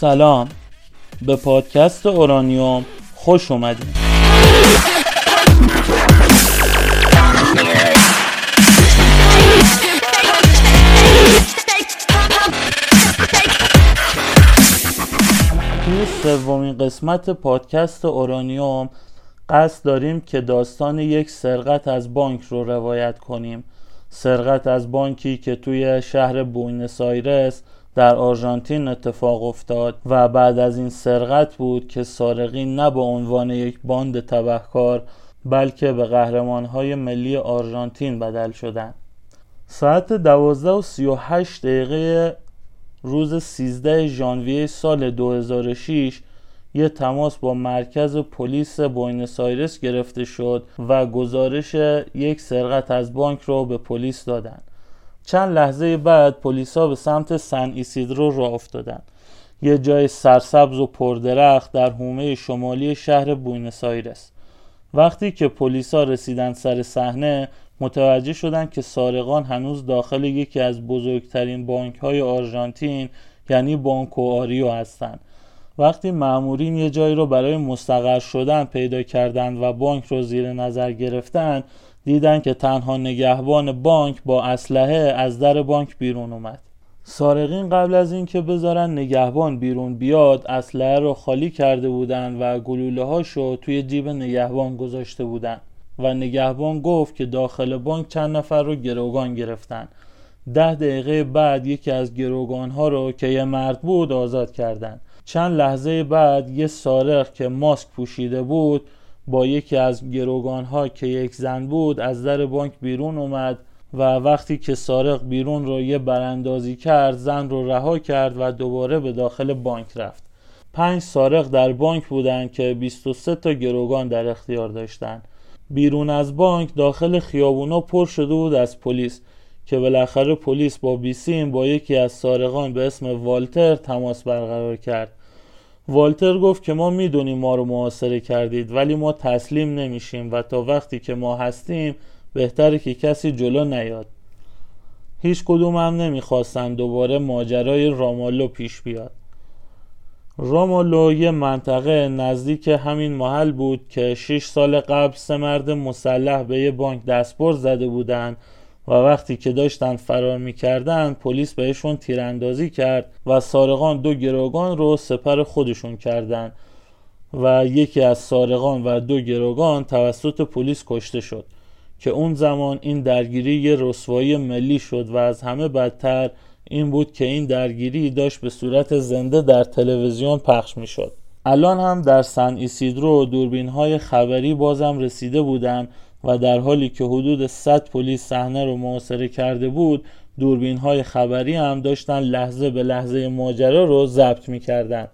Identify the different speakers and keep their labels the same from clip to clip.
Speaker 1: سلام. به پادکست اورانیوم خوش اومدید سومین قسمت پادکست اورانیوم قصد داریم که داستان یک سرقت از بانک رو روایت کنیم سرقت از بانکی که توی شهر بوینس آیرس در آرژانتین اتفاق افتاد و بعد از این سرقت بود که سارقین نه به عنوان یک باند تبهکار بلکه به قهرمانهای ملی آرژانتین بدل شدند. ساعت دوازده و سی و هشت دقیقه روز 13 ژانویه سال 2006 یه تماس با مرکز پلیس بوینس آیرس گرفته شد و گزارش یک سرقت از بانک رو به پلیس دادند. چند لحظه بعد پلیسا به سمت سن ایسیدرو راه افتادند. یه جای سرسبز و پردرخت در حومه شمالی شهر بوینس آیرس. وقتی که پلیسا رسیدن سر صحنه متوجه شدند که سارقان هنوز داخل یکی از بزرگترین بانک های آرژانتین یعنی بانکو ریو هستند. وقتی مامورین یه جایی رو برای مستقر شدن پیدا کردند و بانک رو زیر نظر گرفتن دیدن که تنها نگهبان بانک با اسلحه از در بانک بیرون اومد سارقین قبل از اینکه بذارن نگهبان بیرون بیاد اسلحه رو خالی کرده بودن و گلوله هاشو توی جیب نگهبان گذاشته بودن و نگهبان گفت که داخل بانک چند نفر رو گروگان گرفتن. ده دقیقه بعد یکی از گروگان ها رو که یه مرد بود آزاد کردند. چند لحظه بعد یه سارق که ماسک پوشیده بود با یکی از گروگان ها که یک زن بود از در بانک بیرون اومد و وقتی که سارق بیرون رو یه براندازی کرد زن رو رها کرد و دوباره به داخل بانک رفت. پنج سارق در بانک بودند که 23 تا گروگان در اختیار داشتند. بیرون از بانک داخل خیابونا پر شده بود از پلیس که بالاخره پلیس با بیسیم با یکی از سارقان به اسم والتر تماس برقرار کرد. والتر گفت که ما می‌دونیم ما رو محاصره کردید ولی ما تسلیم نمیشیم و تا وقتی که ما هستیم بهتره که کسی جلو نیاد. هیچ کدوم هم نمی‌خواستن دوباره ماجرای رامالو پیش بیاد. رامالو یه منطقه نزدیک همین محل بود که 6 سال قبل سه مرد مسلح به یه بانک دستبرد زده بودند و وقتی که داشتن فرار می‌کردن پلیس بهشون تیراندازی کرد و سارقان دو گروگان رو سپر خودشون کردند و یکی از سارقان و دو گروگان توسط پلیس کشته شد که اون زمان این درگیری یه رسوایی ملی شد و از همه بدتر این بود که این درگیری داشت به صورت زنده در تلویزیون پخش می‌شد. الان هم در سن ایسیدرو دوربین های خبری بازم رسیده بودند و در حالی که حدود 100 پلیس صحنه رو محاصره کرده بود دوربین های خبری هم داشتن لحظه به لحظه ماجرا رو ضبط می‌کردن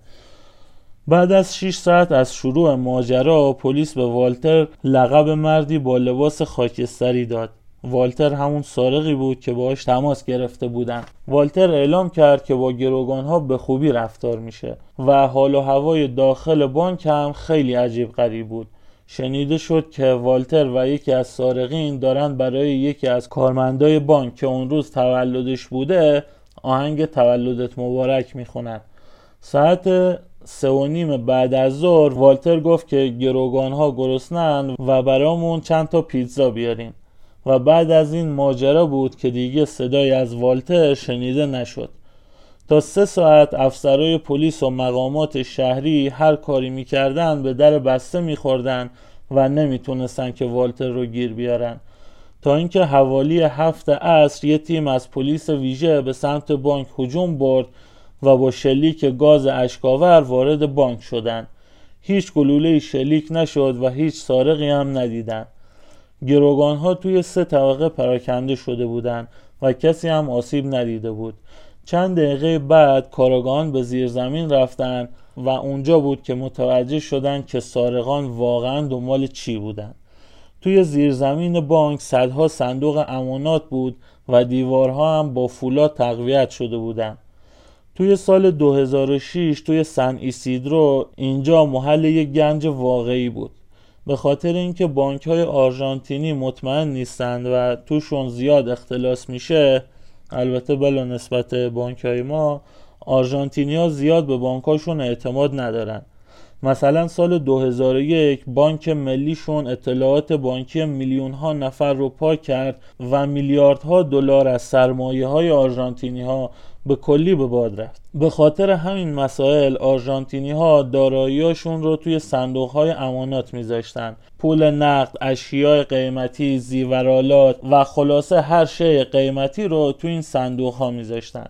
Speaker 1: بعد از 6 ساعت از شروع ماجرا پلیس به والتر لقب مردی با لباس خاکستری داد والتر همون سارقی بود که باهاش تماس گرفته بودن. والتر اعلام کرد که با گروگان ها به خوبی رفتار میشه و حال و هوای داخل بانک هم خیلی عجیب غریب بود. شنیده شد که والتر و یکی از سارقین دارن برای یکی از کارمندای بانک که اون روز تولدش بوده آهنگ تولدت مبارک می‌خونن. ساعت سه و نیم بعد از ظهر والتر گفت که گروگان ها گرسنن و برامون چند تا پیتزا بیارین. و بعد از این ماجرا بود که دیگه صدای از والتر شنیده نشد تا سه ساعت افسرهای پلیس و مقامات شهری هر کاری می‌کردن به در بسته میخوردن و نمی‌تونستن که والتر رو گیر بیارن تا اینکه حوالی هفت عصر یه تیم از پلیس ویژه به سمت بانک هجوم برد و با شلیک گاز اشکاور وارد بانک شدند. هیچ گلوله شلیک نشد و هیچ سارقی هم ندیدن. گروگان ها توی سه طبقه پراکنده شده بودند و کسی هم آسیب ندیده بود. چند دقیقه بعد کارگان به زیر زمین رفتن و اونجا بود که متوجه شدن که سارقان واقعا دنبال چی بودن توی زیرزمین بانک صدها صندوق امانات بود و دیوارها هم با فولاد تقویت شده بودند. توی سال 2006 توی سن ایسیدرو اینجا محل یک گنج واقعی بود به خاطر اینکه بانک های آرژانتینی مطمئن نیستند و توشون زیاد اختلاس میشه البته بلا نسبت بانک های ما آرژانتینی ها زیاد به بانکاشون اعتماد ندارن. مثلا سال 2001 بانک ملیشون اطلاعات بانکی میلیون ها نفر رو پاک کرد و میلیاردها دلار از سرمایه های آرژانتینی ها به کلی به باد رفت. به خاطر همین مسائل آرژانتینی ها داراییاشون رو توی صندوق های امانات میذاشتن. پول نقد اشیاء قیمتی زیورالات و خلاصه هر شی قیمتی رو توی این صندوق ها میذاشتن.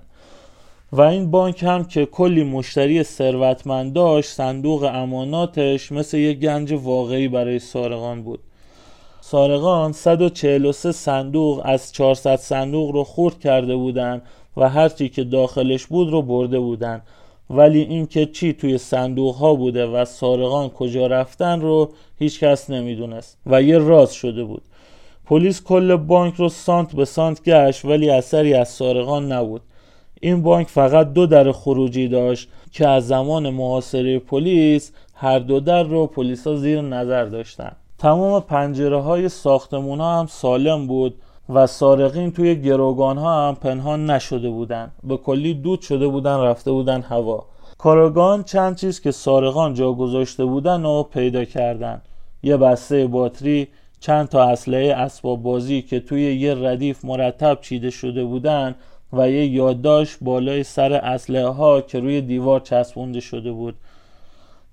Speaker 1: و این بانک هم که کلی مشتری ثروتمند داشت صندوق اماناتش مثل یک گنج واقعی برای سارقان بود. سارقان 143 صندوق از 400 صندوق رو خورد کرده بودند و هرچی که داخلش بود رو برده بودن. ولی اینکه چی توی صندوق ها بوده و سارقان کجا رفتن رو هیچ کس نمی‌دونست و یه راز شده بود. پلیس کل بانک رو سانت به سانت گشت ولی اثری از سارقان نبود. این بانک فقط دو در خروجی داشت که از زمان محاصره پلیس هر دو در رو پلیسا زیر نظر داشتن. تمام پنجره های ساختمون ها هم سالم بود و سارقین توی گروگان ها هم پنهان نشده بودن. به کلی دود شده بودن رفته بودن هوا. کاراگان چند چیز که سارقان جا گذاشته بودن و پیدا کردن. یه بسته باتری چند تا اسلحه اسباب بازی که توی یه ردیف مرتب چیده شده بودن و یه یادداشت بالای سر اسلحه ها که روی دیوار چسبونده شده بود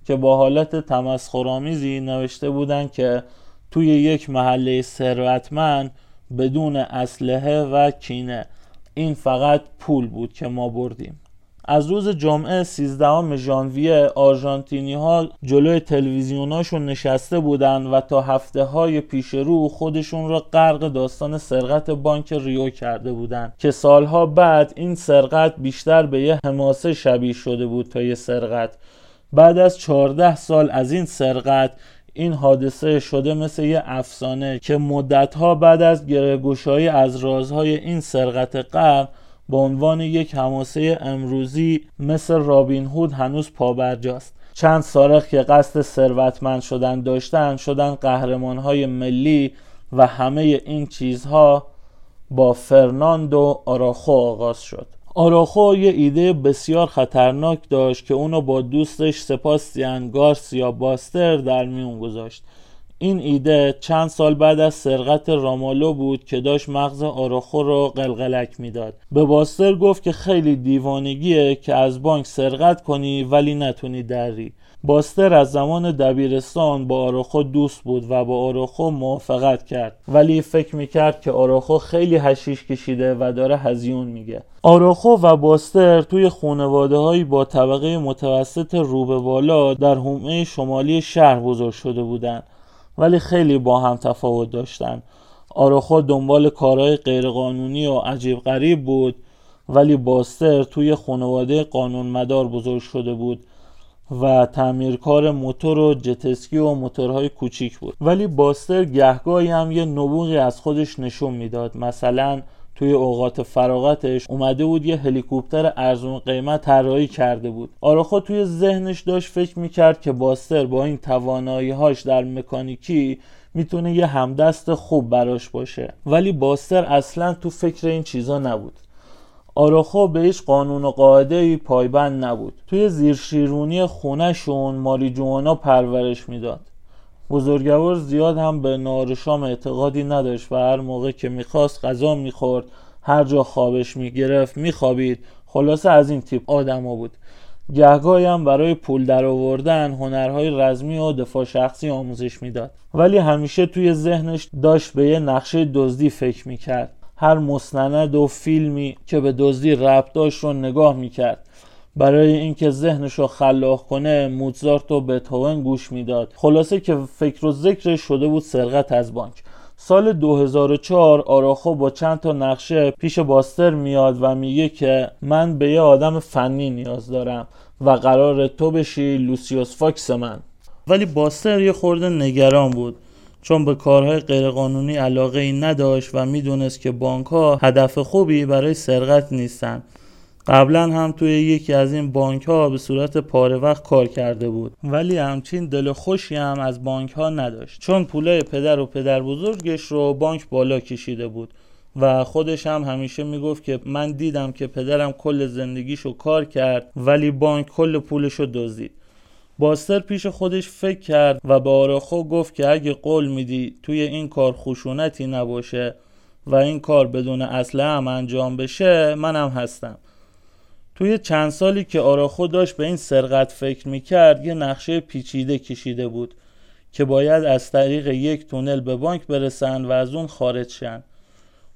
Speaker 1: که با حالت تمسخرآمیزی نوشته بودن که توی یک محله ثروتمند بدون اسلحه و کینه. این فقط پول بود که ما بردیم. از روز جمعه 13 ژانویه آرژانتینی ها جلوی تلویزیوناشون نشسته بودن و تا هفته های پیش رو خودشون را غرق داستان سرقت بانک ریو کرده بودند که سالها بعد این سرقت بیشتر به یه حماسه شبیه شده بود تا یه سرقت. بعد از 14 سال از این سرقت این حادثه شده مثل یه افسانه که مدتها بعد از گرهگشایی از رازهای این سرقت قرن به عنوان یک حماسه امروزی مثل رابین هود هنوز پابرجاست. چند سارق که قصد ثروتمند شدن داشتن شدن قهرمانهای ملی و همه این چیزها با فرناندو آراخو آغاز شد. آراخو یه ایده بسیار خطرناک داشت که اونو با دوستش سپاستیان گارسیا باستر در میون گذاشت. این ایده چند سال بعد از سرقت رامالو بود که داشت مغز آراخو رو قلقلک می‌داد. به باستر گفت که خیلی دیوانگیه که از بانک سرقت کنی ولی نتونی دری. باستر از زمان دبیرستان با آراخو دوست بود و با آراخو موافقت کرد. ولی فکر می‌کرد که آراخو خیلی هشیش کشیده و داره هزیون میگه. آراخو و باستر توی خانواده هایی با طبقه متوسط روبه بالا در حومه شمالی شهر بزرگ شده بودند. ولی خیلی با هم تفاوت داشتن. آراخو دنبال کارهای غیرقانونی و عجیب غریب بود ولی باستر توی خانواده قانون مدار بزرگ شده بود و تعمیرکار موتور و جتسکی و موتورهای کوچیک بود. ولی باستر گهگاهی هم یه نبوغی از خودش نشون می‌داد. مثلا توی اوقات فراغتش اومده بود یه هلیکوپتر ارزون قیمت طراحی کرده بود. آراخو توی ذهنش داشت فکر می‌کرد که باستر با این توانایی هاش در مکانیکی می‌تونه یه همدست خوب براش باشه. ولی باستر اصلا تو فکر این چیزا نبود. آراخو بهش قانون و قاعده پایبند نبود. توی زیرشیرونی خونهشون ماری جوانا پرورش می‌داد. بزرگوار زیاد هم به نارشام اعتقادی نداشت و هر موقع که می‌خواست غذا می‌خورد هر جا خوابش می‌گرفت میخوابید. خلاصه از این تیپ آدما بود. گهگاهی هم برای پول در آوردن هنرهای رزمی و دفاع شخصی آموزش می‌داد. ولی همیشه توی ذهنش داشت به یه نقشه دزدی فکر می‌کرد. هر مستند و فیلمی که به دزدی ربط داشت رو نگاه می‌کرد. برای اینکه ذهنش رو خلاق کنه موزارت و بتهوون گوش می‌داد. خلاصه که فکر و ذکرش شده بود سرقت از بانک. سال 2004 آراخو با چند تا نقشه پیش باستر میاد و میگه که من به یه آدم فنی نیاز دارم و قرار تو بشی لوسیوس فاکس من. ولی باستر یه خورده نگران بود. چون به کارهای غیرقانونی علاقه ای نداشت و می‌دونست که بانک ها هدف خوبی برای سرقت نیستن. قبلا هم توی یکی از این بانک ها به صورت پاره وقت کار کرده بود. ولی همچین دل خوشی هم از بانک ها نداشت. چون پولای پدر و پدر بزرگش رو بانک بالا کشیده بود. و خودش هم همیشه می‌گفت که من دیدم که پدرم کل زندگیشو کار کرد ولی بانک کل پولشو دزدید. باستر پیش خودش فکر کرد و به آراخو گفت که اگه قول میدی توی این کار خشونتی نباشه و این کار بدون اسلحه هم انجام بشه منم هستم. توی چند سالی که آراخو داشت به این سرقت فکر می‌کرد یه نقشه پیچیده کشیده بود که باید از طریق یک تونل به بانک برسن و از اون خارج شن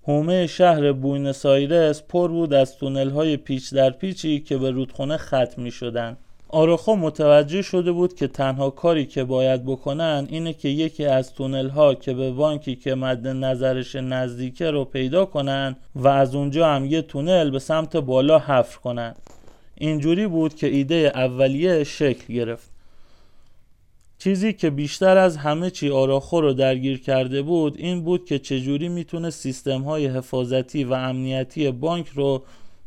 Speaker 1: حومه شهر بوینس آیرس پر بود از تونل های پیچ در پیچی که به رودخونه ختم می شدن. آراخو متوجه شده بود که تنها کاری که باید بکنن اینه که یکی از تونل ها که به بانکی که مد نظرش نزدیکه رو پیدا کنن و از اونجا هم یه تونل به سمت بالا حفر کنن. اینجوری بود که ایده اولیه شکل گرفت. چیزی که بیشتر از همه چی آراخو رو درگیر کرده بود این بود که چجوری می‌تونه سیستم های حفاظتی و امنیتی بانک رو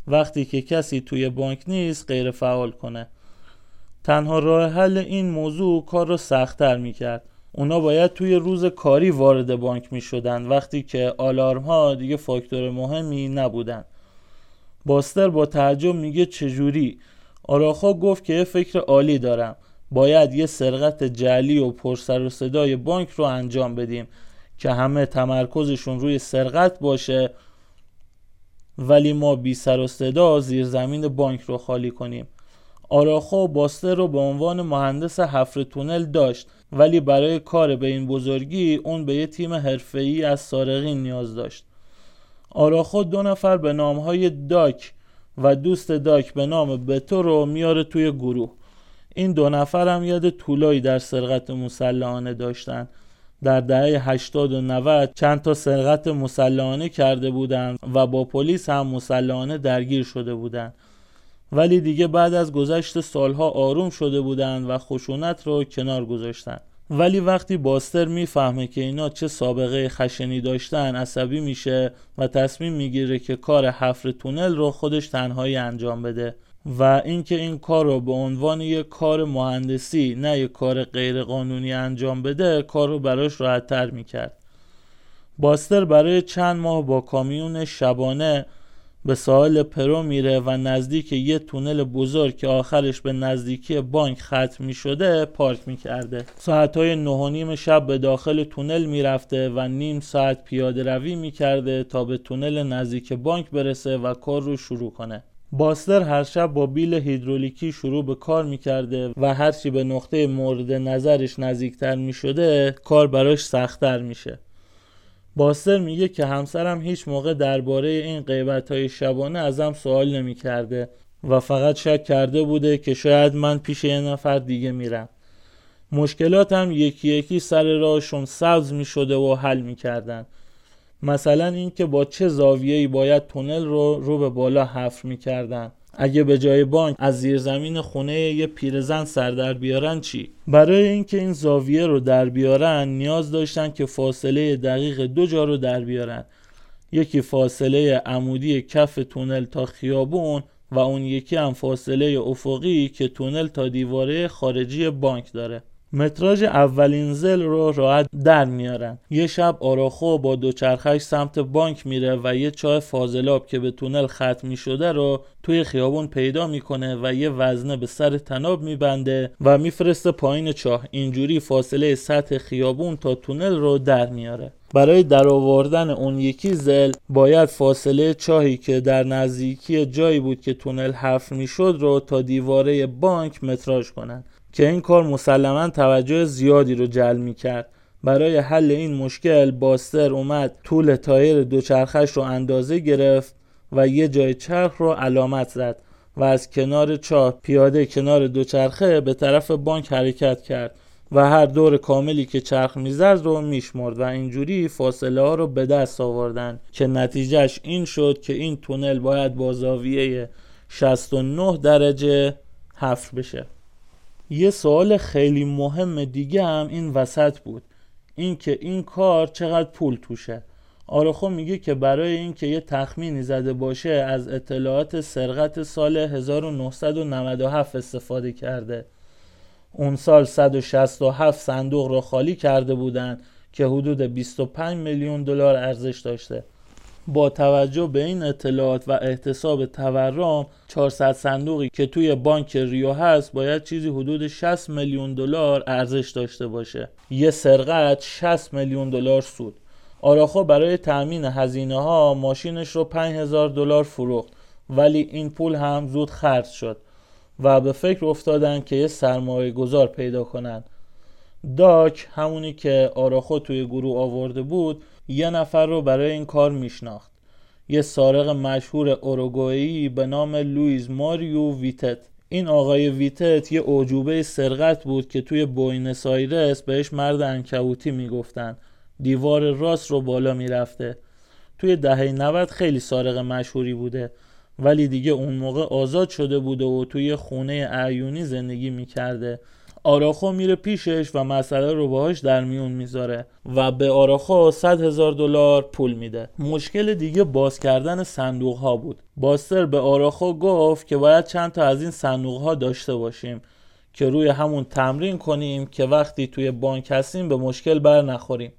Speaker 1: وقتی که کسی توی بانک نیست غیر فعال کنه. تنها راه حل این موضوع کار رو سختتر می‌کرد. اونا باید توی روز کاری وارد بانک می شدن وقتی که آلارم ها دیگه فاکتور مهمی نبودن. باستر با تعجب میگه چجوری؟ آراخا گفت که فکر عالی دارم. باید یه سرقت جلی و پرسر و صدای بانک رو انجام بدیم که همه تمرکزشون روی سرقت باشه ولی ما بی سر و صدا زیر زمین بانک رو خالی کنیم. آراخو باستر رو به عنوان مهندس حفر تونل داشت ولی برای کار به این بزرگی اون به یه تیم حرفه‌ای از سارقین نیاز داشت. آراخو دو نفر به نامهای داک و دوست داک به نام بتو رو میاره توی گروه. این دو نفر هم یاد طولایی در سرقت مسلحانه داشتن. در دهه 80 و 90 چند تا سرقت مسلحانه کرده بودند و با پلیس هم مسلحانه درگیر شده بودند. ولی دیگه بعد از گذشت سالها آروم شده بودند و خشونت رو کنار گذاشتن ولی وقتی باستر می‌فهمه که اینا چه سابقه خشنی داشتن عصبی میشه و تصمیم می‌گیره که کار حفر تونل رو خودش تنهایی انجام بده و اینکه این کار رو به عنوان یک کار مهندسی نه یک کار غیرقانونی انجام بده کار رو براش راحتتر می‌کرد. باستر برای چند ماه با کامیون شبانه به ساحل پرو میره و نزدیک یه تونل بزرگ که آخرش به نزدیکی بانک ختم می شده پارک می‌کرده. ساعت های نه نیم شب به داخل تونل می‌رفته و نیم ساعت پیاده روی می‌کرده تا به تونل نزدیک بانک برسه و کار رو شروع کنه. باستر هر شب با بیل هیدرولیکی شروع به کار می‌کرده و هرچی به نقطه مورد نظرش نزدیکتر می‌شده کار براش سختتر میشه. باستر میگه که همسرم هیچ موقع درباره این قیبت های شبانه ازم سوال نمی‌کرده و فقط شک کرده بوده که شاید من پیش یه نفر دیگه میرم. مشکلاتم یکی یکی سر راهشون سبز می‌شده و حل می‌کردن. مثلا اینکه با چه زاویه‌ای باید تونل رو رو به بالا حفر می‌کردن. اگه به جای بانک از زیرزمین خونه یه پیرزن سر در بیارن چی؟ برای اینکه این زاویه رو در بیارن نیاز داشتن که فاصله دقیق دو جا رو در بیارن. یکی فاصله عمودی کف تونل تا خیابون و اون یکی هم فاصله افقی که تونل تا دیواره خارجی بانک داره. متراژ اولین زل رو راحت در میارن. یه شب آراخو با دوچرخش سمت بانک میره و یه چاه فاضلاب که به تونل ختم شده رو توی خیابون پیدا می‌کنه و یه وزنه به سر تناب میبنده و میفرسته پایین چاه. اینجوری فاصله سطح خیابون تا تونل رو در میاره. برای درآوردن اون یکی زل باید فاصله چاهی که در نزدیکی جایی بود که تونل حفر می‌شد رو تا دیواره بانک متراژ کنن. که این کار مسلما توجه زیادی رو جلب می کرد برای حل این مشکل باستر اومد طول تایر دوچرخش رو اندازه گرفت و یه جای چرخ رو علامت زد و از کنار چاه پیاده کنار دوچرخه به طرف بانک حرکت کرد و هر دور کاملی که چرخ می‌زد رو میشمرد و اینجوری فاصله ها رو به دست آوردن که نتیجهش این شد که این تونل باید با زاویه 69 درجه حفر بشه. یه سوال خیلی مهم دیگه هم این وسط بود. اینکه این کار چقدر پول توشه. آراخو میگه که برای اینکه یه تخمینی زده باشه از اطلاعات سرقت سال 1997 استفاده کرده. اون سال 167 صندوق رو خالی کرده بودند که حدود 25 میلیون دلار ارزش داشته. با توجه به این اطلاعات و احتساب تورم 400 صندوقی که توی بانک ریو هست باید چیزی حدود 60 میلیون دلار ارزش داشته باشه. یه سرقت 60 میلیون دلار سود. آراخو برای تأمین هزینه ها ماشینش رو 5000 دلار فروخت ولی این پول هم زود خرج شد و به فکر افتادن که یه سرمایه گذار پیدا کنن. داک همونی که آراخو توی گروه آورده بود یه نفر رو برای این کار میشناخت. یه سارق مشهور اوروگوئی به نام لویز ماریو ویتت. این آقای ویتت یه اعجوبه سرقت بود که توی بوینس آیرس بهش مرد عنکبوتی می‌گفتن. دیوار راست رو بالا می‌رفته. توی دهه 90 خیلی سارق مشهوری بوده ولی دیگه اون موقع آزاد شده بوده و توی خونه اعیونی زندگی می‌کرده. آراخو میره پیشش و مسئله رو باهاش در میون می‌ذاره و به آراخو 100 هزار دلار پول میده. مشکل دیگه باز کردن صندوق ها بود. باستر به آراخو گفت که باید چند تا از این صندوق ها داشته باشیم که روی همون تمرین کنیم که وقتی توی بانک هستیم به مشکل بر نخوریم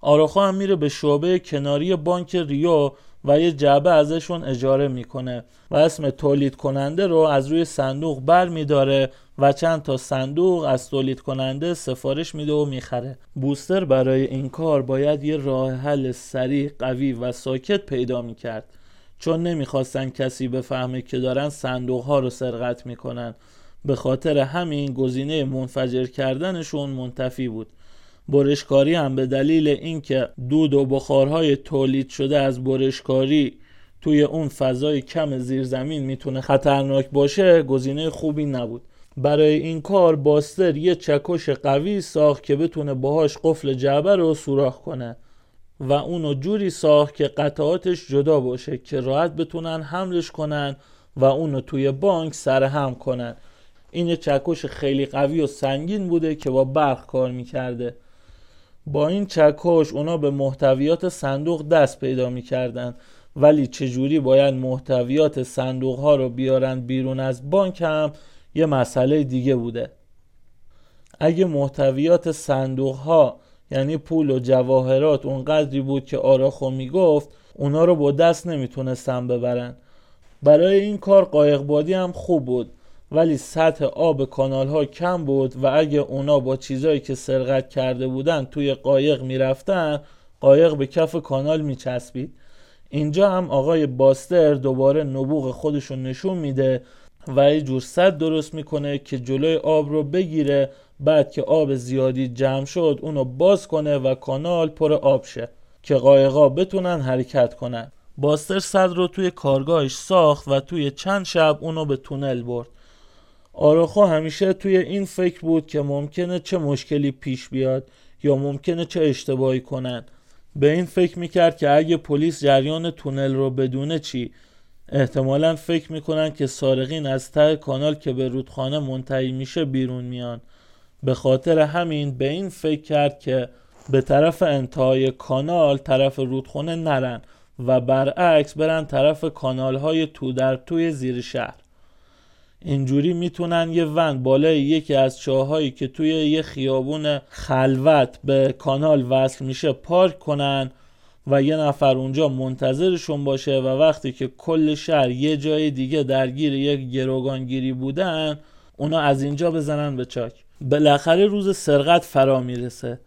Speaker 1: آراخو هم میره به شعبه کناری بانک ریو و یه جعبه ازشون اجاره می‌کنه و اسم تولید کننده رو از روی صندوق بر میداره و چند تا صندوق از تولید کننده سفارش میده و می‌خره. بوستر برای این کار باید یه راه حل سریع قوی و ساکت پیدا می‌کرد. چون نمی‌خواستن کسی بفهمه که دارن صندوق ها رو سرقت می‌کنن. به خاطر همین گزینه منفجر کردنشون منتفی بود. برشکاری هم به دلیل اینکه دود و بخارهای تولید شده از برشکاری توی اون فضای کم زیرزمین می‌تونه خطرناک باشه گزینه خوبی نبود. برای این کار باستر یه چکش قوی ساخت که بتونه باهاش قفل جعبه رو سوراخ کنه و اونو جوری ساخت که قطعاتش جدا باشه که راحت بتونن حملش کنن و اونو توی بانک سرهم کنن. این چکش خیلی قوی و سنگین بوده که با برق کار می‌کرده. با این چکش اونا به محتویات صندوق دست پیدا می‌کردن. ولی چجوری باید محتویات صندوق ها رو بیارن بیرون از بانک هم یه مسئله دیگه بوده. اگه محتویات صندوق ها یعنی پول و جواهرات اونقدری بود که آراخو می‌گفت اونا رو با دست نمی‌تونستن ببرن. برای این کار قایقبادی هم خوب بود. ولی سطح آب کانال ها کم بود و اگه اونا با چیزایی که سرقت کرده بودن توی قایق می‌رفتن قایق به کف کانال میچسبید. اینجا هم آقای باستر دوباره نبوغ خودشون نشون میده و یه جور صد درست می‌کنه که جلوی آب رو بگیره بعد که آب زیادی جمع شد اونو باز کنه و کانال پر آب شه که قایقا بتونن حرکت کنن. باستر صد رو توی کارگاهش ساخت و توی چند شب اونو به تونل برد. آراخو همیشه توی این فکر بود که ممکنه چه مشکلی پیش بیاد یا ممکنه چه اشتباهی کنن. به این فکر می‌کرد که اگه پلیس جریان تونل رو بدونه چی؟ احتمالا فکر می‌کنن که سارقین از ته کانال که به رودخانه منتهی میشه بیرون میان. به خاطر همین به این فکر کرد که به طرف انتهای کانال طرف رودخانه نرن و برعکس برن طرف کانال های تو در توی زیر شهر. اینجوری می‌تونن یه ون بالای یکی از چاهایی که توی یه خیابون خلوت به کانال وصل میشه پارک کنن و یه نفر اونجا منتظرشون باشه و وقتی که کل شهر یه جای دیگه درگیر یک گروگانگیری بودن اونا از اینجا بزنن به چاک. بالاخره روز سرقت فرا می‌رسه.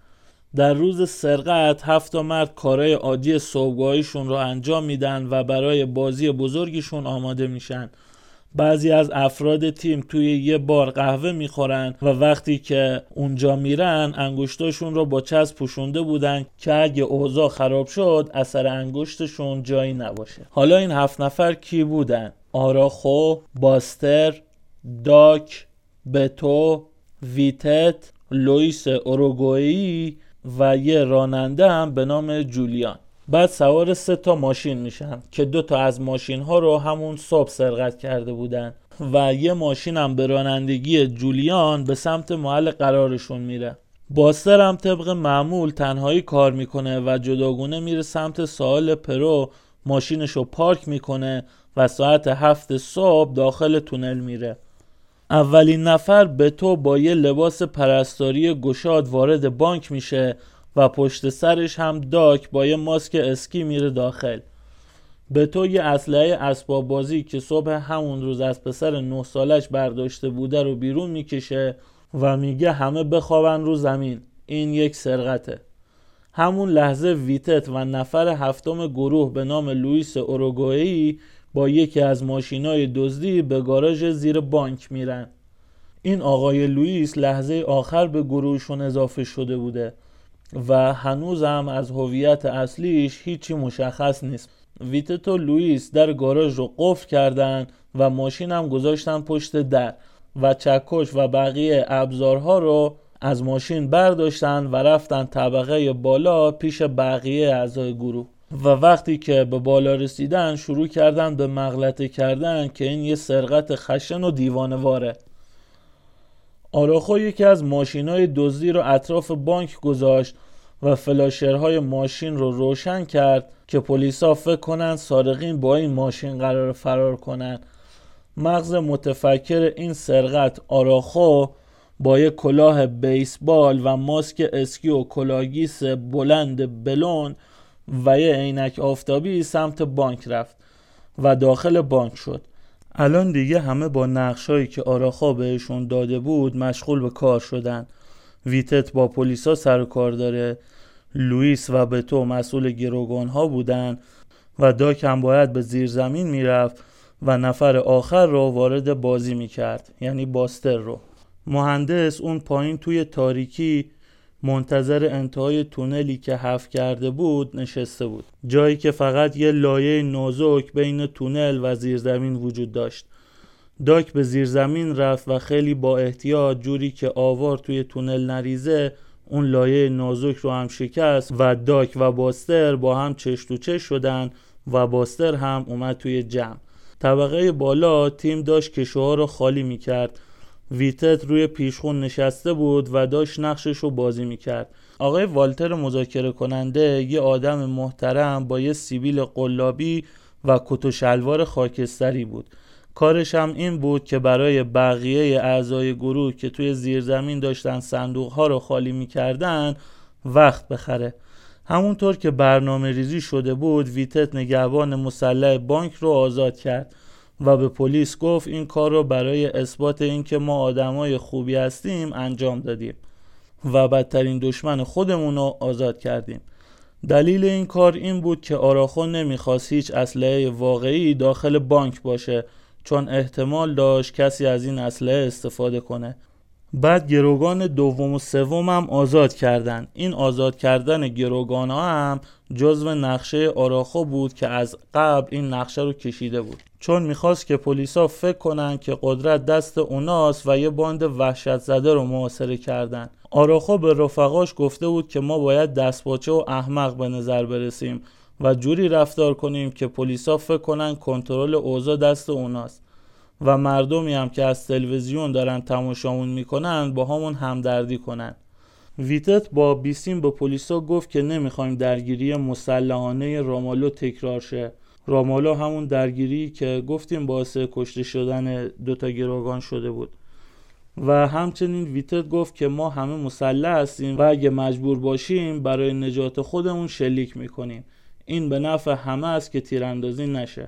Speaker 1: در روز سرقت هفت مرد کارهای عادی صبحگاهیشون رو انجام میدن و برای بازی بزرگیشون آماده میشن. بعضی از افراد تیم توی یه بار قهوه می‌خورن و وقتی که اونجا میرن انگشتاشون رو با چسب پوشونده بودن که اگه اوضاع خراب شد اثر انگشتشون جایی نباشه حالا این هفت نفر کی بودن؟ آراخو، باستر، داک، بتو، ویتت، لویس اوروگوئی و یه راننده هم به نام جولیان بعد سوار سه تا ماشین میشن که دو تا از ماشین ها رو همون صبح سرقت کرده بودن و یه ماشین هم به رانندگی جولیان به سمت محل قرارشون میره. باستر هم طبق معمول تنهایی کار می‌کنه و جداگونه میره سمت ساحل پرو ماشینش رو پارک می‌کنه و ساعت هفت صبح داخل تونل میره. اولین نفر به تو با یه لباس پرستاری گشاد وارد بانک میشه و پشت سرش هم داک با یه ماسک اسکی میره داخل. به تو یه اسلحه اسباب بازی که صبح همون روز از پسر نه سالش برداشته بوده رو بیرون می‌کشه و میگه همه بخوابن رو زمین. این یک سرقته. همون لحظه ویتت و نفر هفتم گروه به نام لوئیس اوروگوئی با یکی از ماشینای دزدی به گاراژ زیر بانک میرن. این آقای لوئیس لحظه آخر به گروهشون اضافه شده بوده. و هنوز هم از هویت اصلیش هیچی مشخص نیست. ویتت و لوئیس در گاراژ رو قفل کردن و ماشین هم گذاشتن پشت در و چکش و بقیه ابزارها رو از ماشین برداشتن و رفتن طبقه بالا پیش بقیه اعضای گروه. و وقتی که به بالا رسیدن شروع کردن به مغلطه کردن که این یه سرقت خشن و دیوانواره. آراخو یکی از ماشین های دزدی رو اطراف بانک گذاشت و فلاشرهای ماشین رو روشن کرد که پلیسا فکر کنن سارقین با این ماشین قراره فرار کنن. مغز متفکر این سرقت آراخو با یک کلاه بیسبال و ماسک اسکی و کلاه‌گیس بلند بلوند و یه عینک آفتابی سمت بانک رفت و داخل بانک شد. الان دیگه همه با نقشایی که آراخا بهشون داده بود مشغول به کار شدن. ویتت با پلیسا سر کار داره. لوئیس و بتو مسئول گروگان ها بودن و داک هم باید به زیر زمین می‌رفت و نفر آخر رو وارد بازی می‌کرد یعنی باستر رو. مهندس اون پایین توی تاریکی منتظر انتهای تونلی که حف کرده بود نشسته بود. جایی که فقط یه لایه نازک بین تونل و زیرزمین وجود داشت. داک به زیرزمین رفت و خیلی با احتیاط جوری که آوار توی تونل نریزه اون لایه نازک رو هم شکست و داک و باستر با هم چش تو چش شدن و باستر هم اومد توی جمع. طبقه بالا تیم داشت کشوها رو خالی می‌کرد. ویتت روی پیشخون نشسته بود و داشت نقشش رو بازی می‌کرد. آقای والتر مذاکره کننده یه آدم محترم با یه سیبیل قلابی و کت و شلوار خاکستری بود. کارش هم این بود که برای بقیه اعضای گروه که توی زیرزمین داشتن صندوق ها رو خالی می‌کردن وقت بخره. همونطور که برنامه ریزی شده بود ویتت نگهبان مسلح بانک رو آزاد کرد. و به پلیس گفت این کار رو برای اثبات اینکه ما آدمای خوبی هستیم انجام دادیم و بدترین دشمن خودمون رو آزاد کردیم. دلیل این کار این بود که آراخو نمی‌خواست هیچ اسلحه واقعی داخل بانک باشه چون احتمال داشت کسی از این اسلحه استفاده کنه. بعد گروگان دوم و سوم هم آزاد کردن. این آزاد کردن گروگان ها هم جزو نقشه آراخو بود که از قبل این نقشه رو کشیده بود. چون می‌خواست که پلیسا فکر کنن که قدرت دست اوناست و یه باند وحشت زده رو محاصره کردن. آراخو به رفقاش گفته بود که ما باید دستپاچه و احمق به نظر برسیم و جوری رفتار کنیم که پلیسا فکر کنن کنترل اوضاع دست اوناست. و مردمی هم که از تلویزیون دارن تماشامون می‌کنن با همون همدردی کنن. ویتت با بیسیم به پلیسا گفت که نمی‌خوایم درگیری مسلحانه رامالو تکرار شه. رامالو همون درگیری که گفتیم باعث کشته شدن دوتا گروگان شده بود. و همچنین ویتت گفت که ما همه مسلح هستیم و اگه مجبور باشیم برای نجات خودمون شلیک می‌کنیم. این به نفع همه است که تیراندازی نشه.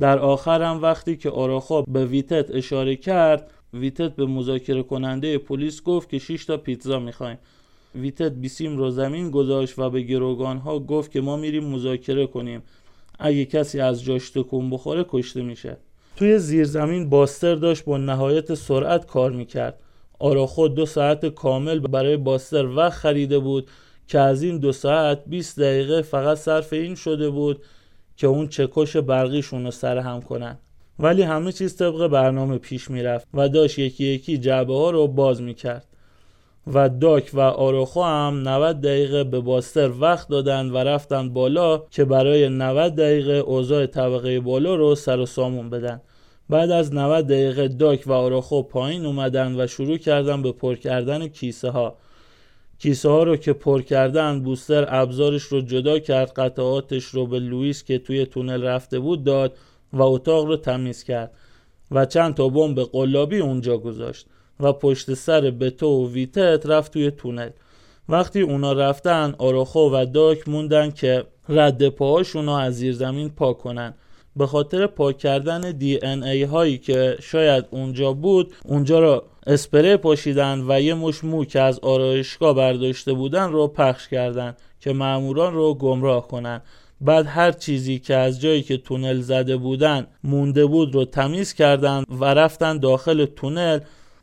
Speaker 1: در آخر هم وقتی که آراخا به ویتت اشاره کرد ویتت به مذاکره کننده پلیس گفت که 6 تا پیتزا می‌خوایم. ویتت بیسیم رو زمین گذاشت و به گروگان ها گفت که ما میریم مذاکره کنیم. اگه کسی از جاش تکون بخوره کشته میشه. توی زیرزمین باستر داشت با نهایت سرعت کار می‌کرد. آراخو دو ساعت کامل برای باستر وقت خریده بود که از این دو ساعت 20 دقیقه فقط صرف این شده بود که اون چکش برقیشون رو سرهم کنن. ولی همه چیز طبق برنامه پیش می‌رفت و داشت یکی یکی جعبه ها رو باز می‌کرد. و داک و آروخو هم 90 دقیقه به باستر وقت دادن و رفتن بالا که برای 90 دقیقه اوضاع طبقه بالا رو سر و سامون بدن. بعد از 90 دقیقه داک و آروخو پایین اومدن و شروع کردن به پر کردن کیسه ها کیسه ها رو که پر کردن بوستر ابزارش رو جدا کرد قطعاتش رو به لوئیس که توی تونل رفته بود داد و اتاق رو تمیز کرد و چند تا بمب قلابی اونجا گذاشت. و پشت سر بتو و ویتت رفت توی تونل. وقتی اونا رفتن آراخو و داک موندن که رد پاهاشون رو از زیر زمین پاک کنن. به خاطر پاک کردن دی ان ای هایی که شاید اونجا بود اونجا را اسپری پاشیدن و یه مش مو که از آرایشگاه برداشته بودن رو پخش کردن که معموران رو گمراه کنن. بعد هر چیزی که از جایی که تونل زده بودن مونده بود رو تمیز کردن و رفتن داخل تونل.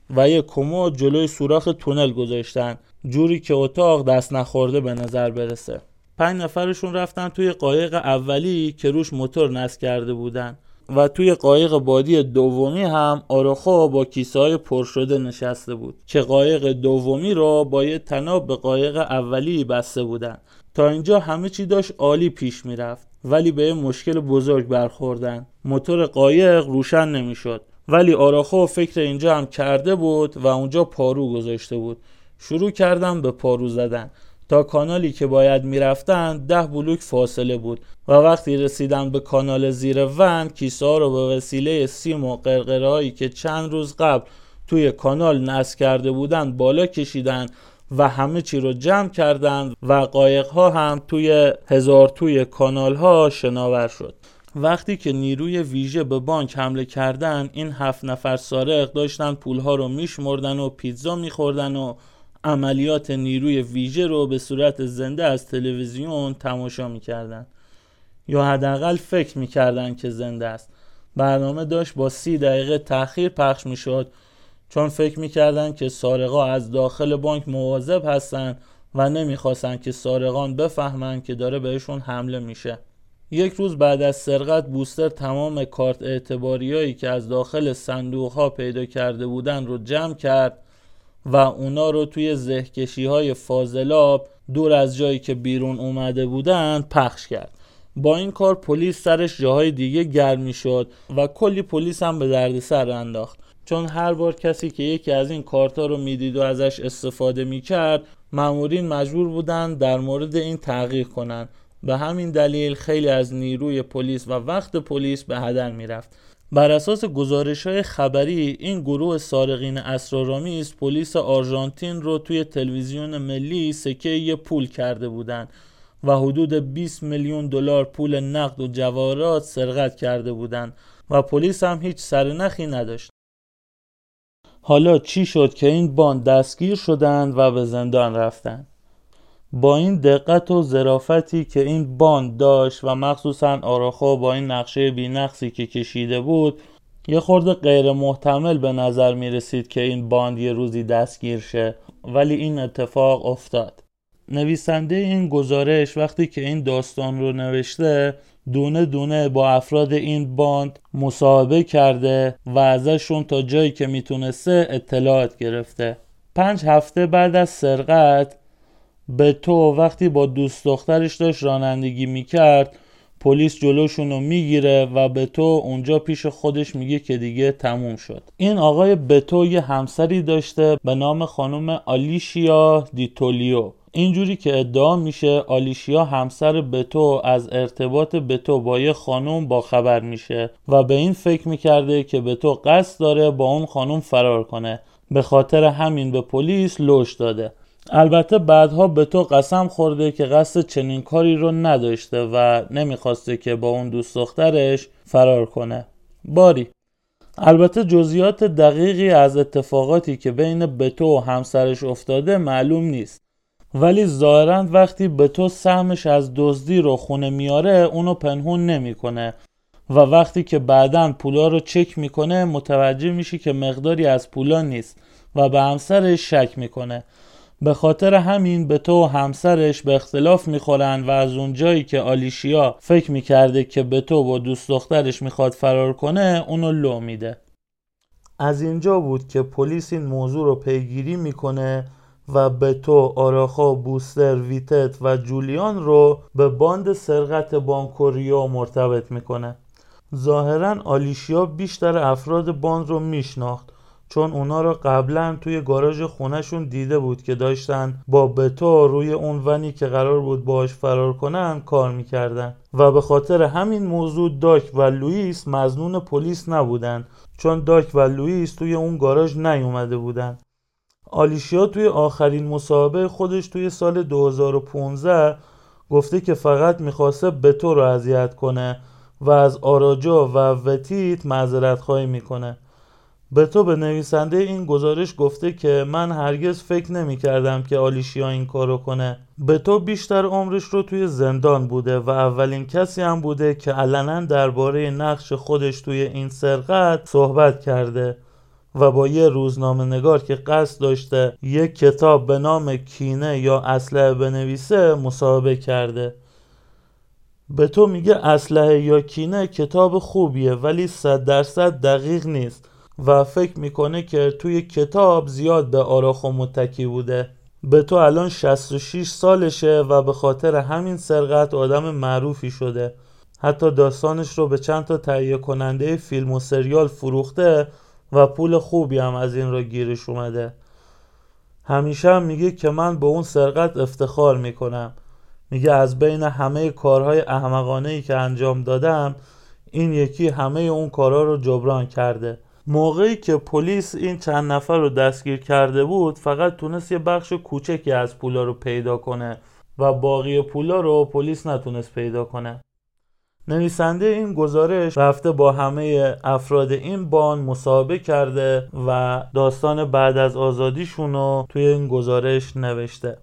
Speaker 1: و یه کمد جلوی سوراخ تونل گذاشتن جوری که اتاق دست نخورده به نظر برسه. پنج نفرشون رفتن توی قایق اولی که روش موتور نصب کرده بودن و توی قایق بادی دومی هم آراخو با کیسه های پر شده نشسته بود که قایق دومی رو با یه تناب به قایق اولی بسته بودن. تا اینجا همه چی داشت عالی پیش می‌رفت ولی به مشکل بزرگ برخوردن. موتور قایق روشن نمی‌شد. ولی آراخو فکر اینجا هم کرده بود و اونجا پارو گذاشته بود. شروع کردم به پارو زدن. تا کانالی که باید می‌رفتن ده بلوک فاصله بود و وقتی رسیدن به کانال زیر ون کیسه ها رو به وسیله سیم و قرقرهایی که چند روز قبل توی کانال نصب کرده بودن بالا کشیدن و همه چی رو جمع کردند و قایق ها هم توی هزار توی کانال ها شناور شد. وقتی که نیروی ویژه به بانک حمله کردن این هفت نفر سارق داشتن پولها رو میشمردن و پیتزا میخوردن و عملیات نیروی ویژه رو به صورت زنده از تلویزیون تماشا می‌کردن. یا حداقل فکر می‌کردن که زنده است. برنامه داشت با سی دقیقه تاخیر پخش می‌شد. چون فکر می‌کردن که سارقا از داخل بانک مواظب هستن و نمی‌خواستن که سارقان بفهمن که داره بهشون حمله میشه. یک روز بعد از سرقت بوستر تمام کارت اعتباریایی که از داخل صندوق ها پیدا کرده بودن رو جمع کرد و اونا رو توی زهکشی های فاضلاب دور از جایی که بیرون اومده بودن پخش کرد. با این کار پلیس سرش جاهای دیگه گرم شد و کلی پلیس هم به دردسر انداخت. چون هر بار کسی که یکی از این کارتا رو می‌دید و ازش استفاده می‌کرد مامورین مجبور بودن در مورد این تغییر کنن. به همین دلیل خیلی از نیروی پلیس و وقت پلیس به هدر می‌رفت. بر اساس گزارش های خبری این گروه سارقین اسرارآمیز پلیس آرژانتین رو توی تلویزیون ملی سکه یه پول کرده بودند و حدود 20 میلیون دلار پول نقد و جواهرات سرقت کرده بودند و پلیس هم هیچ سرنخی نداشت. حالا چی شد که این باند دستگیر شدند و به زندان رفتند؟ با این دقت و ظرافتی که این باند داشت و مخصوصا آراخو با این نقشه بی‌نقصی که کشیده بود یه خورده غیر محتمل به نظر می رسید که این باند یه روزی دستگیر شه. ولی این اتفاق افتاد. نویسنده این گزارش وقتی که این داستان رو نوشته دونه دونه با افراد این باند مصاحبه کرده و ازشون تا جایی که می‌تونسته اطلاعات گرفته. پنج هفته بعد از سرقت بتو وقتی با دوست دخترش داشت رانندگی می‌کرد پلیس جلوشون رو می‌گیره و بتو اونجا پیش خودش میگه که دیگه تموم شد. این آقای بتو یه همسری داشته به نام خانم آلیشیا دیتولیو اینجوری که ادعا میشه آلیشیا همسر بتو از ارتباط بتو با یه خانم با خبر میشه و به این فکر می‌کرده که بتو قصد داره با اون خانم فرار کنه. به خاطر همین به پلیس لوش داده. البته بعدها به تو قسم خورده که قصد چنین کاری رو نداشته و نمی‌خواسته که با اون دوست دخترش فرار کنه. باری. البته جزئیات دقیقی از اتفاقاتی که بین بتو و همسرش افتاده معلوم نیست. ولی ظاهرا وقتی بتو سهمش از دزدی رو خونه میاره اونو پنهون نمی‌کنه. و وقتی که بعدا پولا رو چک می‌کنه متوجه میشه که مقداری از پولا نیست و به همسرش شک می‌کنه. به خاطر همین بتو و همسرش به اختلاف می‌خورن و از اون جایی که آلیشیا فکر می‌کرده که بتو با دوست دخترش می‌خواد فرار کنه اونو لو میده. از اینجا بود که پلیس این موضوع رو پیگیری می‌کنه و بتو آراخو بوستر ویتت و جولیان رو به باند سرقت بانکو ریو مرتبط می‌کنه. ظاهرا آلیشیا بیشتر افراد باند رو میشناخت. چون اونا رو قبلا توی گاراژ خونه‌شون دیده بود که داشتن با بتو روی اون ونی که قرار بود باش فرار کنن کار می‌کردن. و به خاطر همین موضوع داک و لوئیس مزنون پلیس نبودن چون داک و لوئیس توی اون گاراژ نیومده بودن. آلیشیا توی آخرین مصاحبه خودش توی سال 2015 گفته که فقط می‌خواسته بتو رو اذیت کنه و از آراجا و وتیت معذرت خواهی می‌کنه. به تو به نویسنده این گزارش گفته که من هرگز فکر نمی کردم که آلیشیا این کارو کنه. به تو بیشتر عمرش رو توی زندان بوده و اولین کسی هم بوده که علنا درباره نقش خودش توی این سرقت صحبت کرده و با یه روزنامه نگار که قصد داشته یک کتاب به نام کینه یا اسلحه بنویسه مصاحبه کرده. به تو میگه اسلحه یا کینه کتاب خوبیه ولی صد درصد دقیق نیست. و فکر می‌کنه که توی کتاب زیاد به آراخو متکی بوده. به تو الان 66 سالشه و به خاطر همین سرقت آدم معروفی شده. حتی داستانش رو به چند تا تهیه کننده فیلم و سریال فروخته و پول خوبی هم از این را گیرش اومده. همیشه هم میگه که من به اون سرقت افتخار می‌کنم. میگه از بین همه کارهای احمقانه ای که انجام دادم این یکی همه اون کارها رو جبران کرده. موقعی که پلیس این چند نفر رو دستگیر کرده بود فقط تونست یه بخش کوچکی از پولا رو پیدا کنه و باقی پولا رو پلیس نتونست پیدا کنه. نویسنده این گزارش رفته با همه افراد این بان مصاحبه کرده و داستان بعد از آزادیشون رو توی این گزارش نوشته.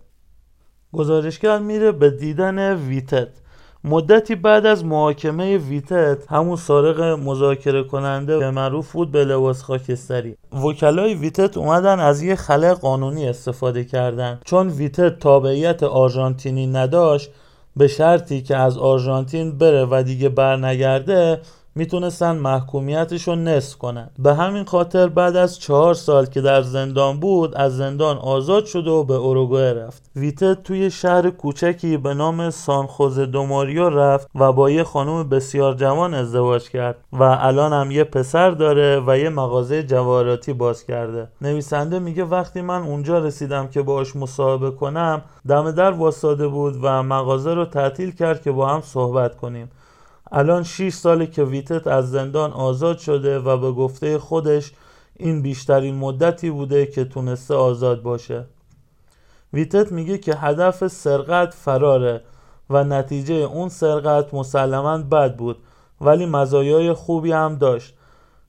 Speaker 1: گزارشگر میره به دیدن ویتت. مدتی بعد از محاکمه ویتت همون سارق مذاکره کننده که معروف بود به لباس خاکستری. وکلای ویتت اومدن از یه خلق قانونی استفاده کردن. چون ویتت تابعیت آرژانتینی نداشت به شرطی که از آرژانتین بره و دیگه برنگرده می‌تونستن محکومیتش رو نصف کنن. به همین خاطر بعد از چهار سال که در زندان بود از زندان آزاد شد و به اوروگوئه رفت. ویته توی شهر کوچکی به نام سانخوز دوماریو رفت و با یه خانم بسیار جوان ازدواج کرد و الان هم یه پسر داره و یه مغازه جواراتی باز کرده. نویسنده میگه وقتی من اونجا رسیدم که باش مصاحبه کنم دم در واساده بود و مغازه رو تعطیل کرد که با هم صحبت کنیم. الان 6 ساله که ویتت از زندان آزاد شده و به گفته خودش این بیشترین مدتی بوده که تونسته آزاد باشه. ویتت میگه که هدف سرقت فراره و نتیجه اون سرقت مسلما بد بود ولی مزایای خوبی هم داشت.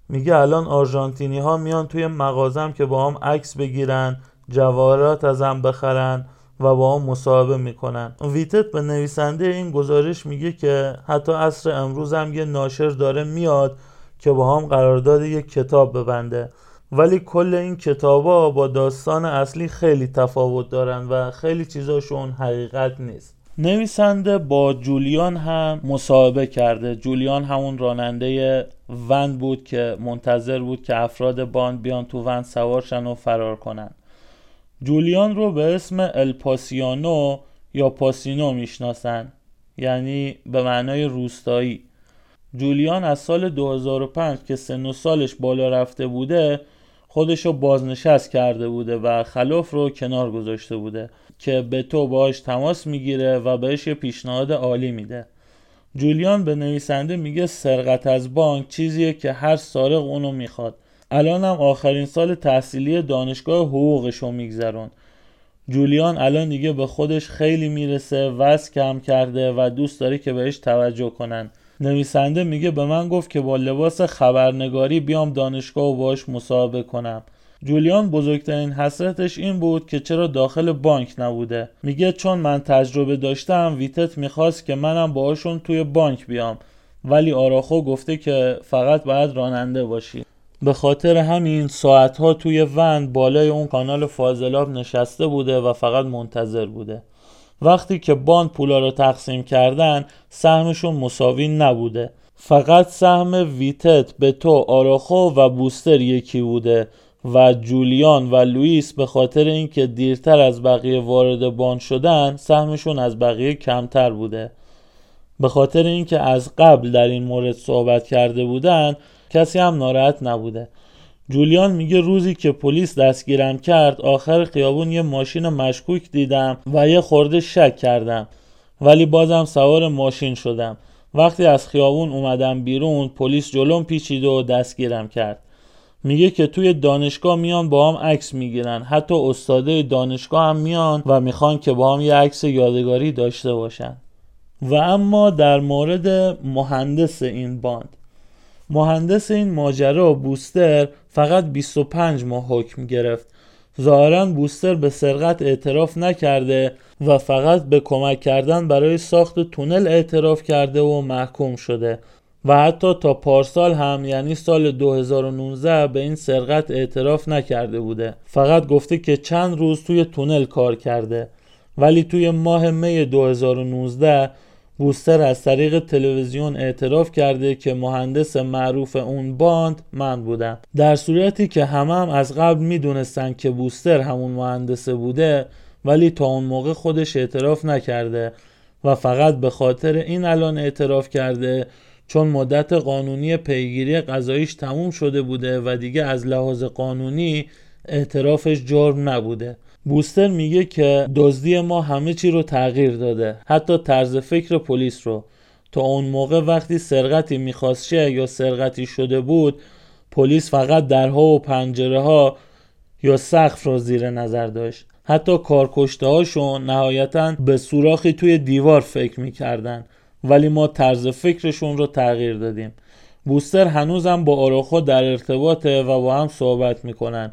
Speaker 1: میگه الان آرژانتینی ها میان توی مغازم که با هم عکس بگیرن جواهرات ازم بخرن و با هم مصاحبه می‌کنن. ویتت به نویسنده این گزارش میگه که حتی عصر امروز هم یه ناشر داره میاد که با هم قرارداد یک کتاب ببنده. ولی کل این کتابا با داستان اصلی خیلی تفاوت دارن و خیلی چیزاشون حقیقت نیست. نویسنده با جولیان هم مصاحبه کرده. جولیان همون راننده ون بود که منتظر بود که افراد باند بیان تو ون سوارشن و فرار کنن. جولیان رو به اسم الپاسیانو یا پاسینو می‌شناسن. یعنی به معنای روستایی. جولیان از سال 2005 که سن و سالش بالا رفته بوده خودش رو بازنشست کرده بوده و خلاف رو کنار گذاشته بوده که به تو باش تماس می‌گیره و بهش یه پیشنهاد عالی میده. جولیان به نویسنده میگه سرقت از بانک چیزیه که هر سارق اونو می‌خواد. الان هم آخرین سال تحصیلی دانشگاه حقوقش رو میگذرون. جولیان الان دیگه به خودش خیلی می‌رسه وز کم کرده و دوست داره که بهش توجه کنن. نویسنده میگه به من گفت که با لباس خبرنگاری بیام دانشگاه و باش مصاحبه کنم. جولیان بزرگترین حسرتش این بود که چرا داخل بانک نبوده. میگه چون من تجربه داشتم ویتت می‌خواست که منم باهاشون توی بانک بیام. ولی آراخو گفته که فقط باید راننده باشی. به خاطر همین ساعتها توی ون بالای اون کانال فاضلاب نشسته بوده و فقط منتظر بوده. وقتی که باند پولا رو تقسیم کردن سهمشون مساوی نبوده. فقط سهم ویتت بتو آراخو و بوستر یکی بوده و جولیان و لوئیس به خاطر اینکه دیرتر از بقیه وارد باند شدن سهمشون از بقیه کمتر بوده. به خاطر اینکه از قبل در این مورد صحبت کرده بودن کسی هم ناراحت نبوده. جولیان میگه روزی که پلیس دستگیرم کرد آخر خیابون یه ماشین مشکوک دیدم و یه خورده شک کردم. ولی بازم سوار ماشین شدم. وقتی از خیابون اومدم بیرون پلیس جلوم پیچید و دستگیرم کرد. میگه که توی دانشگاه میان با هم عکس می‌گیرن. حتی استاده دانشگاه هم میان و می‌خوان که با هم یه عکس یادگاری داشته باشن. و اما در مورد مهندس این باند. مهندس این ماجرا بوستر فقط 25 ماه حکم گرفت. ظاهرا بوستر به سرقت اعتراف نکرده و فقط به کمک کردن برای ساخت تونل اعتراف کرده و محکوم شده. و حتی تا پارسال هم یعنی سال 2019 به این سرقت اعتراف نکرده بوده. فقط گفته که چند روز توی تونل کار کرده. ولی توی ماه می 2019 بوستر از طریق تلویزیون اعتراف کرده که مهندس معروف اون باند من بودم. در صورتی که همه هم از قبل می‌دونستن که بوستر همون مهندسه بوده ولی تا اون موقع خودش اعتراف نکرده و فقط به خاطر این الان اعتراف کرده چون مدت قانونی پیگیری قضاییش تموم شده بوده و دیگه از لحاظ قانونی اعترافش جرم نبوده. بوستر میگه که دزدی ما همه چی رو تغییر داده حتی طرز فکر پلیس رو. تا اون موقع وقتی سرقتی می‌خواست شه یا سرقتی شده بود پلیس فقط درها و پنجره ها یا سقف رو زیر نظر داشت. حتی کارکشته هاشون نهایتا به سوراخی توی دیوار فکر می‌کردن. ولی ما طرز فکرشون رو تغییر دادیم. بوستر هنوزم با آراخو در ارتباطه و با هم صحبت می‌کنن.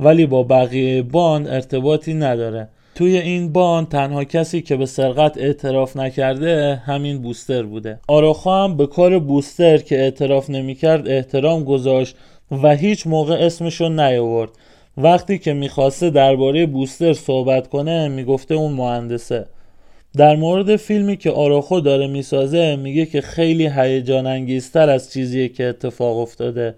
Speaker 1: ولی با بقیه باند ارتباطی نداره. توی این باند تنها کسی که به سرقت اعتراف نکرده همین بوستر بوده. آراخو هم به کار بوستر که اعتراف نمی‌کرد احترام گذاشت و هیچ موقع اسمشو نیاورد. وقتی که می‌خواسته درباره بوستر صحبت کنه می‌گفته اون مهندسه. در مورد فیلمی که آراخو داره می‌سازه میگه که خیلی هیجان انگیزتر از چیزیه که اتفاق افتاده.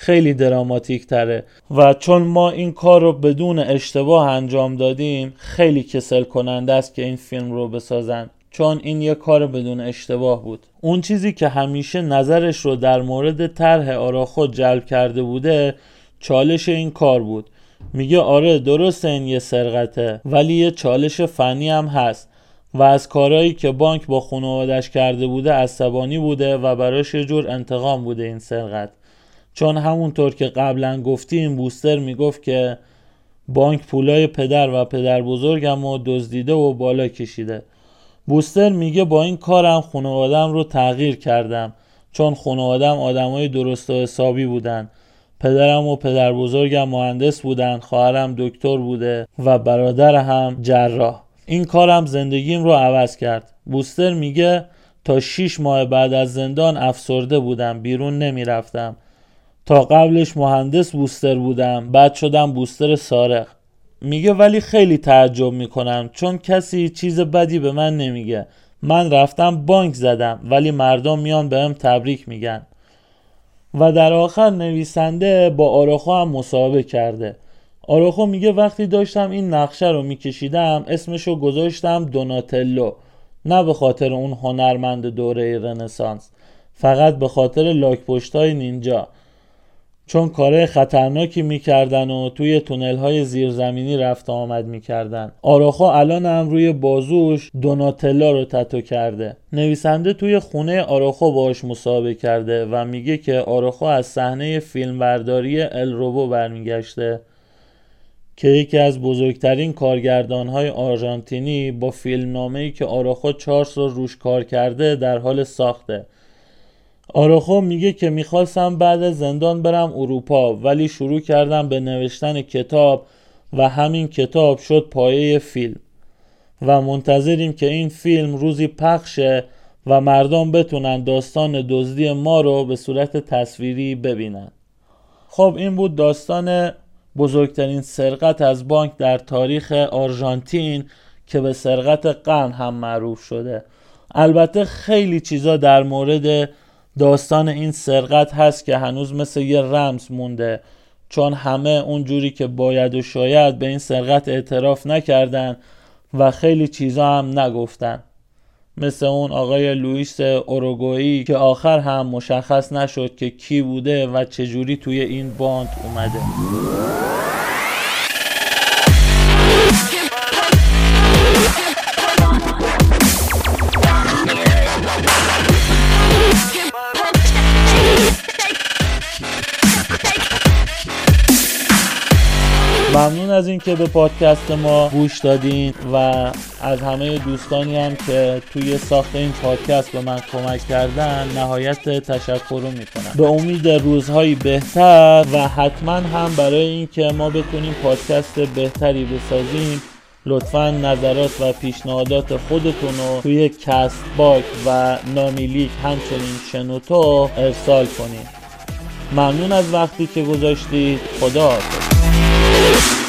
Speaker 1: خیلی دراماتیک تره و چون ما این کار رو بدون اشتباه انجام دادیم خیلی کسل کننده است که این فیلم رو بسازن. چون این یه کار بدون اشتباه بود. اون چیزی که همیشه نظرش رو در مورد طرح آراخو جلب کرده بوده چالش این کار بود. میگه آره درست این یه سرقته ولی یه چالش فنی هم هست. و از کارهایی که بانک با خانوادش کرده بوده عصبانی بوده و براش یه جور انتقام بوده این سرقت. چون همونطور که قبلا گفتیم بوستر می‌گفت که بانک پولای پدر و پدر بزرگم رو دزدیده و بالا کشیده. بوستر میگه با این کارم خانوادم رو تغییر کردم چون خانوادم آدمای درست و حسابی بودن. پدرم و پدر بزرگم مهندس بودن خواهرم دکتر بوده و برادر هم جراح. این کارم زندگیم رو عوض کرد. بوستر میگه تا 6 ماه بعد از زندان افسرده بودم بیرون نمی‌رفتم. تا قبلش مهندس بوستر بودم بعد شدم بوستر سارق. میگه ولی خیلی تعجب می‌کنم چون کسی چیز بدی به من نمیگه. من رفتم بانک زدم ولی مردم میان بهم تبریک میگن. و در آخر نویسنده با آراخو هم مصاحبه کرده. آراخو میگه وقتی داشتم این نقشه رو میکشیدم اسمشو گذاشتم دوناتلو. نه به خاطر اون هنرمند دوره رنسانس فقط به خاطر لاک های نینجا. چون کار خطرناکی می‌کردن و توی تونل های زیرزمینی رفت آمد می‌کردن. آراخو الان هم روی بازوش دوناتلا رو تتو کرده. نویسنده توی خونه آراخو باش مصاحبه کرده و میگه که آراخو از صحنه فیلمبرداری الروبو برمیگشته که یکی از بزرگترین کارگردان های آرژانتینی با فیلمنامه‌ای که آراخو چهار سال روش کار کرده در حال ساخته. آراخو میگه که می‌خواستم بعد از زندان برم اروپا ولی شروع کردم به نوشتن کتاب و همین کتاب شد پایه فیلم. و منتظریم که این فیلم روزی پخشه و مردم بتونن داستان دزدی ما رو به صورت تصویری ببینن. خب این بود داستان بزرگترین سرقت از بانک در تاریخ آرژانتین که به سرقت قرن هم معروف شده. البته خیلی چیزا در مورد داستان این سرقت هست که هنوز مثل یه رمز مونده. چون همه اونجوری که باید و شاید به این سرقت اعتراف نکردن و خیلی چیزا هم نگفتن. مثل اون آقای لوئیس اوروگوئی که آخر هم مشخص نشد که کی بوده و چجوری توی این باند اومده. ممنون از اینکه به پادکست ما گوش دادین و از همه دوستانی هم که توی ساخت این پادکست به من کمک کردن نهایت تشکر رو می‌کنم. به امید روزهایی بهتر و حتما هم برای اینکه ما بتونیم پادکست بهتری بسازیم لطفا نظرات و پیشنهادات خودتون رو توی کست باک و نامیلیک همچنین شنوتو ارسال کنید ممنون از وقتی که گذاشتید. خدا حافظ. Peace.